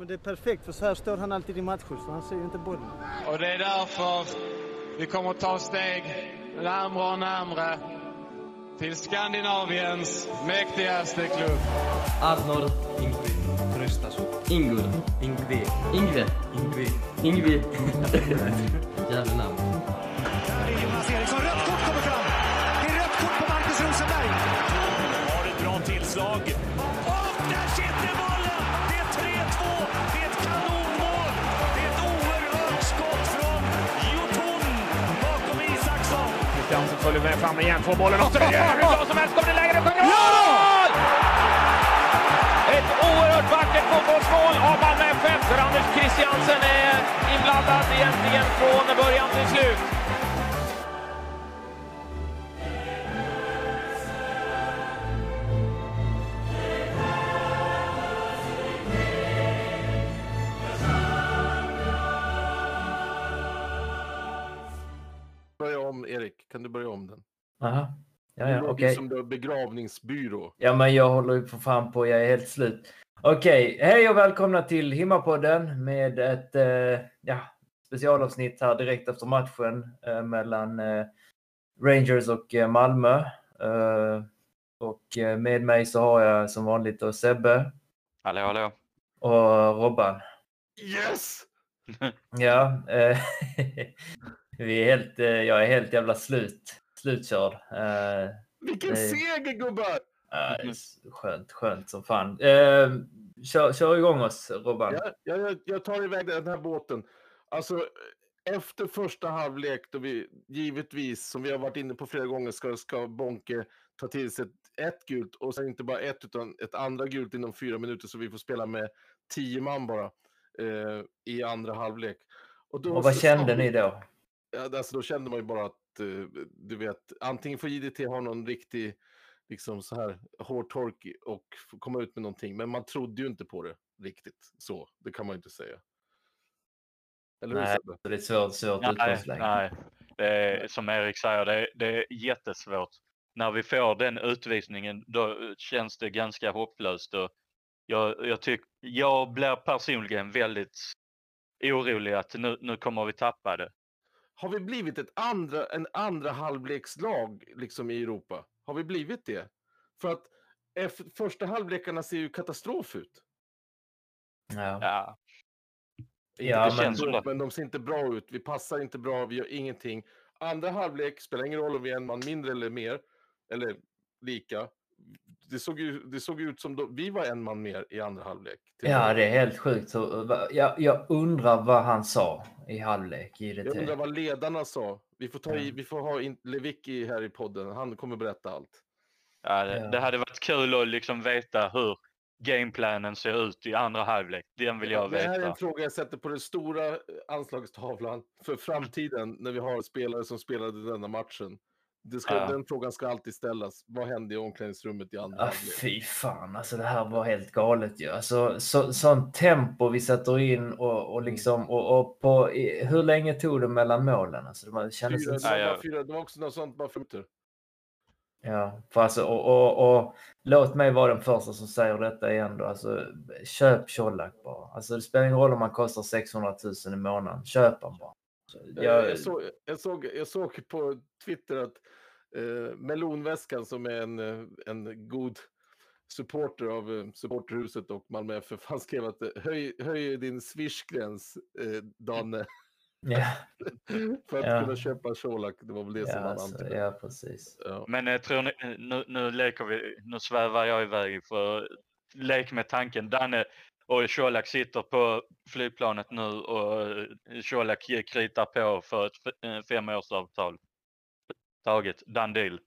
Men det är perfekt för så här står han alltid i matcher så han ser ju inte bollen. Och det är därför vi kommer ta steg närmare och närmare till Skandinaviens mäktigaste klubb. Arnor Ingvi Tröstason Ingur Ingvi Ingve Ingvi Ingvi Jävla namn. Där är Jonas Eriksson. Rött kort kommer fram. Det är rött kort på Marcus Rosenberg. Har ett bra tillslag. Christiansen följer med fram igen, får bollen och det hur bra som helst. Kommer det läge, det sjunger mål! Ett oerhört vackert fotbollsmål av Malmö FF där Anders Christiansen är inblandad egentligen från början till slut. Låter okej. som du har begravningsbyrå. Ja, men jag håller ju för fan på. Jag är helt slut. Okej, hej och välkomna till Himmapodden med ett eh, ja, specialavsnitt här direkt efter matchen eh, mellan eh, Rangers och eh, Malmö. Eh, och eh, med mig så har jag som vanligt då Sebbe Hallå, hallå. och Robban. Yes! Ja, eh, vi är helt, eh, jag är helt jävla slut. Slutkörd. Vilken Nej. seger gubbar! eh, skönt, skönt som fan. Eh, kör, kör igång oss Robban. Jag, jag, jag- tar iväg den här båten. Alltså, efter första halvlek då vi givetvis, som vi har varit inne på flera gånger, ska, ska Bonke ta till sig ett, ett gult och sen inte bara ett utan ett andra gult inom fyra minuter så vi får spela med tio man bara eh, i andra halvlek. då Och vad så- kände ni då? Ja, alltså då kände man ju bara att, du vet, antingen får JDT ha någon riktig, liksom så här, hård tork och komma ut med någonting, men man trodde ju inte på det riktigt så, det kan man ju inte säga. Eller hur Nej, Sebbe? det är ett svårt, svårt Nej, nej. Det är, som Erik säger, det är, det är jättesvårt. När vi får den utvisningen då känns det ganska hopplöst. Och jag, jag, tyck, jag blir personligen väldigt orolig att nu, nu kommer vi tappa det. Har vi blivit ett andra, en andra halvlekslag liksom i Europa? Har vi blivit det? För att F, första halvlekarna ser ju katastrof ut. Ja. Ja, Ja, men- katastrof, men de ser inte bra ut. Vi passar inte bra, vi gör ingenting. Andra halvlek spelar ingen roll om vi är en man mindre eller mer, eller lika. Det såg ju det såg ut som då, vi var en man mer i andra halvlek. ja, det är helt sjukt. Jag, jag undrar vad han sa i halvlek, Jag JDT. undrar vad ledarna sa. Vi får, ta i, Ja. vi får ha in Lewicki här i podden, han kommer berätta allt. ja, det, Ja. det hade varit kul att liksom veta hur gameplanen ser ut i andra halvlek. Den vill jag det här är veta. en fråga jag sätter på den stora anslagstavlan för framtiden när vi har spelare som spelade denna matchen. Det ska, Ja. Den frågan ska alltid ställas. Vad hände i omklädningsrummet i andra Ah, halvlek? fy fan, alltså det här var helt galet ju. Alltså, så, sånt tempo vi sätter in och, och liksom, och, och på, i, hur länge tog det mellan målen? Alltså, det kändes Fyra, var Ja, fyra, det var också något sånt bara för. Ja, för alltså, och, och, och låt mig vara den första som säger detta igen då. Alltså, köp Colak bara. Alltså, det spelar ingen roll om han kostar 600 000 i månaden. Köp han bara. Så Jag, Jag, såg, jag, såg, jag såg på Twitter att eh, Melonväskan som är en, eh, en god supporter av eh, supporterhuset och Malmö FF, han skrev att eh, höj, höj din swishgräns, eh, Danne, ja, för att Ja. kunna köpa Colak. Det var väl det som ja, han alltså, antydde. ja, precis. Ja. Men jag tror ni, nu, nu leker vi, nu svävar jag iväg för lek med tanken. Danne och Colak sitter på flygplanet nu och eh, Colak kritar på för ett eh, femårsavtal. Taget, done deal.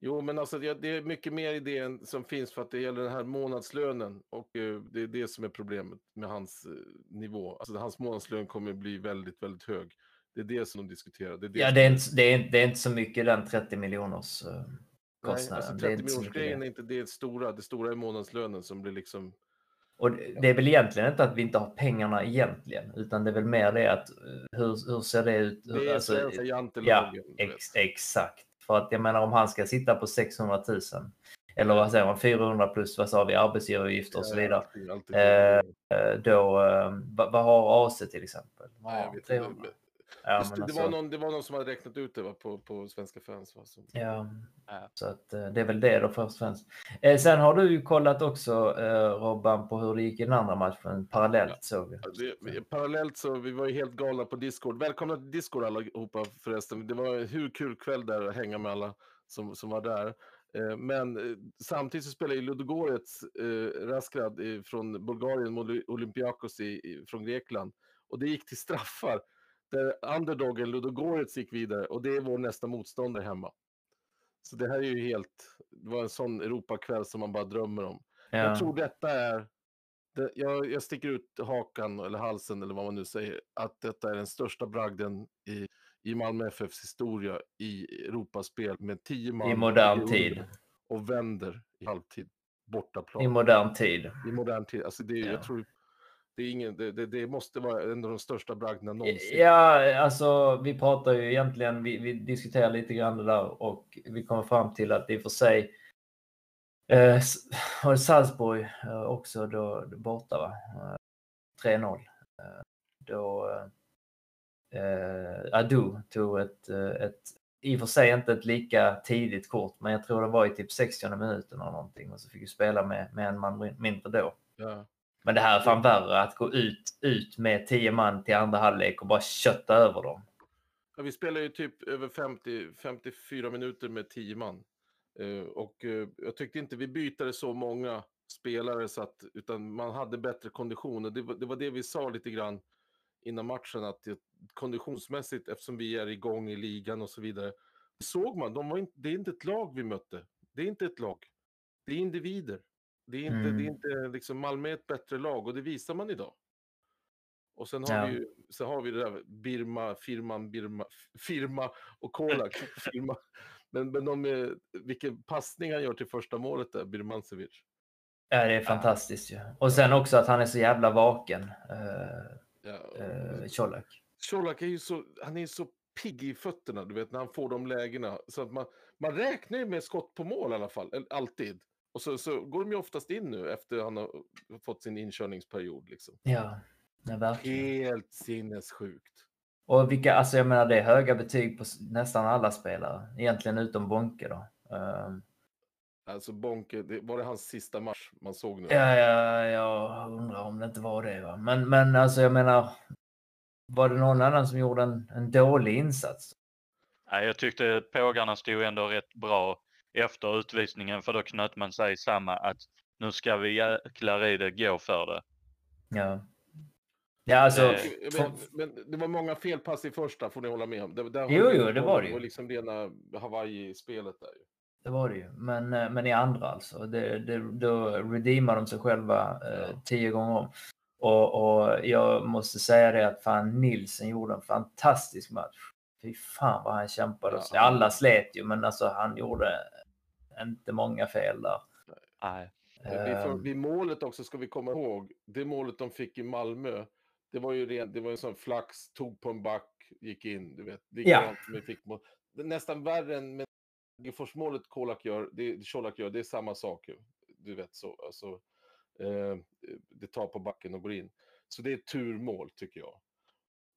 Jo, men alltså det, är mycket mer i det som finns för att det gäller den här månadslönen och eh, det är det som är problemet med hans nivå. Alltså hans månadslön kommer bli väldigt, väldigt hög. Det är det som de diskuterar. Det är det Ja, det är, inte, det, är, det är inte så mycket den 30 miljoners uh, Nej, kostnaden. alltså det är 30 inte så mycket miljoners-grejen det. är inte det stora. Det stora är månadslönen som blir liksom... Och det det är väl egentligen inte att vi inte har pengarna egentligen, utan det är väl mer det att eh, hur, hur ser det ut? Det Hur, är alltså, svenska ja, jantelagen. vet. ex, exakt. För att jag menar om han ska sitta på 600 000 eller vad säger man, 400 plus vad sa vi, arbetsgivaravgifter och så vidare. Alltid, alltid. Eh, Eh, Då, eh, vad, vad har AC till exempel? Nej, jag vet 300? inte. Ja, Just det, alltså- var någon, det var någon som hade räknat ut det va, på, på Svenska fans. Va? Så. Ja, Ja. så att eh, det är väl det då först och främst. Eh, sen har du ju kollat också eh, Robban på hur det gick i den andra matchen parallellt såg vi. Ja, Det, parallellt så vi var ju helt galna på Discord. Välkomna till Discord allihopa förresten. Det var hur kul kväll där att hänga med alla som, som var där. Eh, Men eh, samtidigt så spelade ju Ludogorets eh, Raskrad från Bulgarien mot Olympiakos i, från Grekland. Och det gick till straffar. Där underdogen Ludogorets gick vidare och det är vår nästa motståndare hemma. Så det här är ju helt, det var en sån Europakväll som man bara drömmer om. Jag Ja, tror detta är, det, jag, jag sticker ut hakan eller halsen eller vad man nu säger, att detta är den största bragden i, i Malmö FFs historia i Europaspel med tio man I modern tid. och vänder i halvtid. Bortaplan. I modern tid. I modern tid. Alltså det, är- Ja. jag tror, det, är ingen, det, det, det måste vara en av de största bragderna någonsin. Ja, alltså vi pratar ju egentligen, vi, vi diskuterar lite grann det där och vi kommer fram till att det i och för sig eh, var det Salzburg eh, också då borta va? Eh, 3-0. Eh, då eh, Adu tog ett, eh, ett, i och för sig inte ett lika tidigt kort, men jag tror det var i typ 60 minuten eller någonting och så fick vi spela med, med en man mindre då. Ja. Men det här är fan värre att gå ut, ut med 10 man till andra halvlek och bara kötta över dem. Ja, vi spelar ju typ över 50, 54 minuter med 10 man. Eh, och eh, jag tyckte inte vi bytade så många spelare så att, utan man hade bättre kondition. Och det, var, det var det vi sa lite grann innan matchen, att det, konditionsmässigt, eftersom vi är igång i ligan och så vidare, såg man, de var inte, det är inte ett lag vi mötte. Det är inte ett lag. Det är individer. Det är inte, Mm. det är inte liksom, Malmö är ett bättre lag och det visar man idag. Och sen har Ja. vi ju, sen har vi det där Birma, firman, Birma, firma och Kolak. firma. Men, men de, är- vilken passning han gör till första målet där, Birmancevic. Ja, det är fantastiskt ju. Och sen också att han är så jävla vaken, eh, Ja. eh, Colak. Colak är ju så, han är så pigg i fötterna, du vet, när han får de lägena. Så att man, man räknar ju med skott på mål i alla fall, alltid. Och så, så går de ju oftast in nu efter han har fått sin inkörningsperiod. Liksom. Ja, ja, verkligen. Helt sinnessjukt. Och vilka, alltså jag menar det är höga betyg på nästan alla spelare. Egentligen utom Bonke då. Eh, Alltså Bonke, det, var det hans sista match man såg nu? ja, ja, jag undrar om det inte var det. Va? Men, men alltså jag menar, var det någon annan som gjorde en, en dålig insats? Nej, jag tyckte pågarna stod ändå rätt bra efter utvisningen för då knöt man sig samma att nu ska vi jäklar i det gå för det. Ja. Ja, alltså. Eh, Men, men det var många felpass i första, får ni hålla med om. Det, där Jo, jo, det var det Det ju. var liksom rena Hawaii-spelet där ju. Det var det ju. Men, eh, men i andra alltså. Det, det, då redeemar de sig själva eh, Ja. tio gånger om. Och, och jag måste säga det att fan Nilsen gjorde en fantastisk match. Fy fan vad han kämpade. Ja. Alla slet ju, men alltså han gjorde inte många fel där. Nej. Vid, för, Ehm, vid målet också ska vi komma ihåg, det målet de fick i Malmö, det var ju rent, det var en sån flax, tog på en back, gick in, du vet. Likadant som vi fick mål. Det är nästan värre än med Degerfors-målet Kolak gör, det, Colak gör, det är samma sak ju. Du vet så, alltså, eh, det tar på backen och går in. Så det är turmål tycker jag.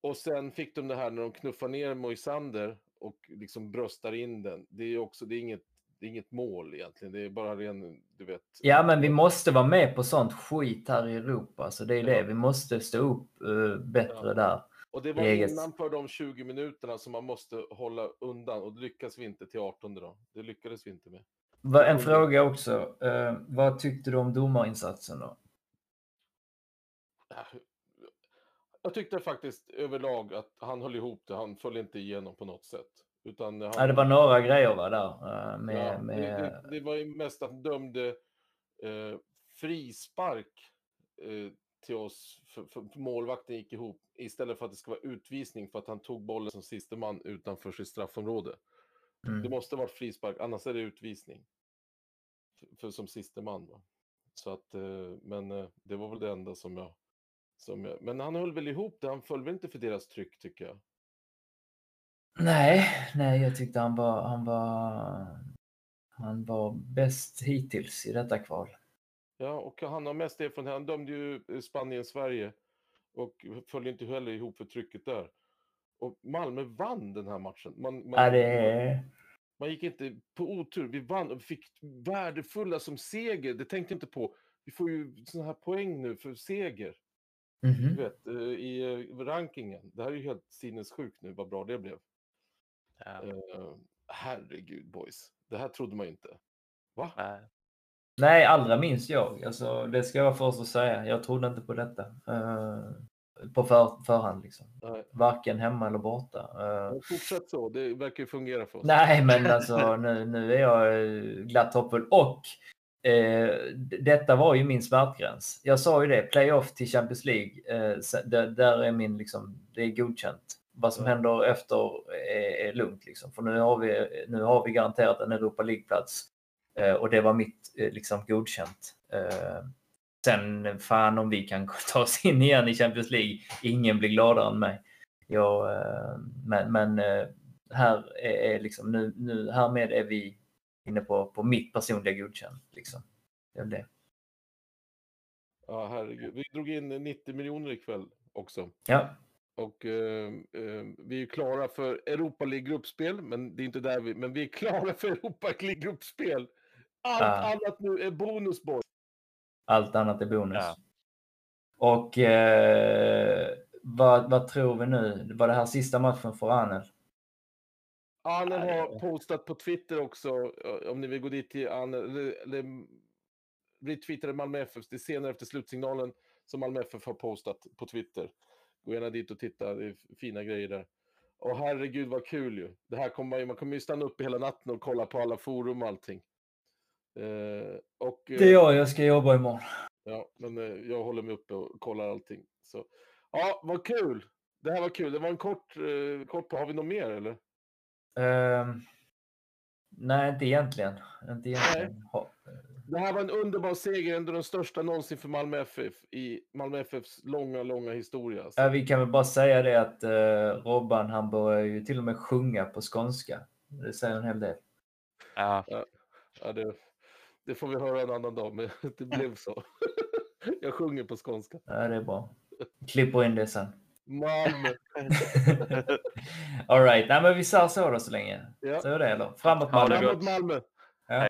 Och sen fick de det här när de knuffar ner Moisander och liksom bröstar in den. Det är också, det är inget, det är inget mål egentligen, det är bara ren, du vet. Ja, men vi måste vara med på sånt skit här i Europa. Så det är det. Vi måste stå upp eh, bättre Ja. där. Och det var eget. innanför de 20 minuterna som man måste hålla undan och det lyckas vi inte till 18 då. Det lyckades vi inte med. En fråga också. Eh, vad tyckte du om domarinsatsen då? Äh, Jag tyckte faktiskt överlag att han höll ihop det, han föll inte igenom på något sätt. Utan han, Ja, det var några grejer va, där. eh, med, ja, med, det, det, var ju mest att han dömde eh, frispark eh, till oss, för, för, målvakten gick ihop, istället för att det ska vara utvisning för att han tog bollen som siste man utanför sitt straffområde. mm. Det måste vara frispark, annars är det utvisning. För, för som siste man. Va? Så att, eh, men eh, det var väl det enda som jag, som jag... Men han höll väl ihop det, han föll väl inte för deras tryck tycker jag. Nej, nej, jag tyckte han var, han var, Han var bäst hittills i detta kval. Ja, och han har mest erfarenhet. Han dömde ju eh, Spanien-Sverige och föll inte heller ihop för trycket där. Och Malmö vann den här matchen. Man, man, Ja, det man gick inte på otur. Vi vann och fick värdefulla som seger. Det tänkte jag inte på. Vi får ju sådana här poäng nu för seger. Du Mhm. vet, eh, i eh, rankingen. Det här är ju helt sinnessjukt nu vad bra det blev. Eh, herregud boys. Det här trodde man ju inte. Va? nej. Nej, allra minst jag. Alltså, det ska jag vara först att säga. Jag trodde inte på detta. eh, på för, förhand liksom. Nej. Varken hemma eller borta. Men Fortsätt så. Det verkar ju fungera för oss. Nej, men alltså nu, nu är jag glatt hoppfull. Och d- detta var ju min smärtgräns. Jag sa ju det, playoff till Champions League. Där, där är min, liksom, det är godkänt. Vad som händer efter är, är lugnt. Liksom. För nu har, vi, nu har vi garanterat en Europa League-plats. Eh, och det var mitt eh, liksom, godkänt. Eh, sen fan om vi kan ta oss in igen i Champions League. Ingen blir gladare än mig. Jag, eh, men men eh, här är, är liksom nu, nu härmed är vi inne på, på mitt personliga godkänt. Liksom. Det är det. Ja, herregud. Vi drog in 90 miljoner ikväll också. Ja, Och eh, eh, vi är klara för Europa League-gruppspel, men det är inte där vi... Men vi är klara för Europa League-gruppspel. Allt Ah. annat nu är bonus, boys. allt annat är bonus. Ja. Och eh, vad, vad tror vi nu? Var det här sista matchen för Anel? Det har postat på Twitter också, eh, om ni vill gå dit till Arnen, eller, eller retweetade Malmö FF, det är senare efter slutsignalen som Malmö FF har postat på Twitter. Gå gärna dit och titta, det är fina grejer där. Och herregud vad kul ju. Det här kommer man, kommer ju stanna upp hela natten och kolla på alla forum och allting. Eh, och, eh, Det är jag, jag ska jobba imorgon. Ja, men eh, jag håller mig uppe och kollar allting. Så. Ja, vad kul! Det här var kul. Det var en kort, eh, kort på. Har vi något mer eller? Ehm, nej, inte egentligen. Inte egentligen. Ha- Det här var en underbar seger, ändå den största någonsin för Malmö FF i Malmö FFs långa, långa historia. alltså. Ja, vi kan väl bara säga det att eh, Robban han börjar ju till och med sjunga på skånska. Det säger en hel del. Ja. Ja, det, det får vi höra en annan dag, men det blev så. Jag sjunger på skånska. Ja, det är bra. Klipper in det sen. Malmö! All right, nej men vi säger så då så länge. Ja. Så är det eller? Framåt Malmö. Framåt Malmö!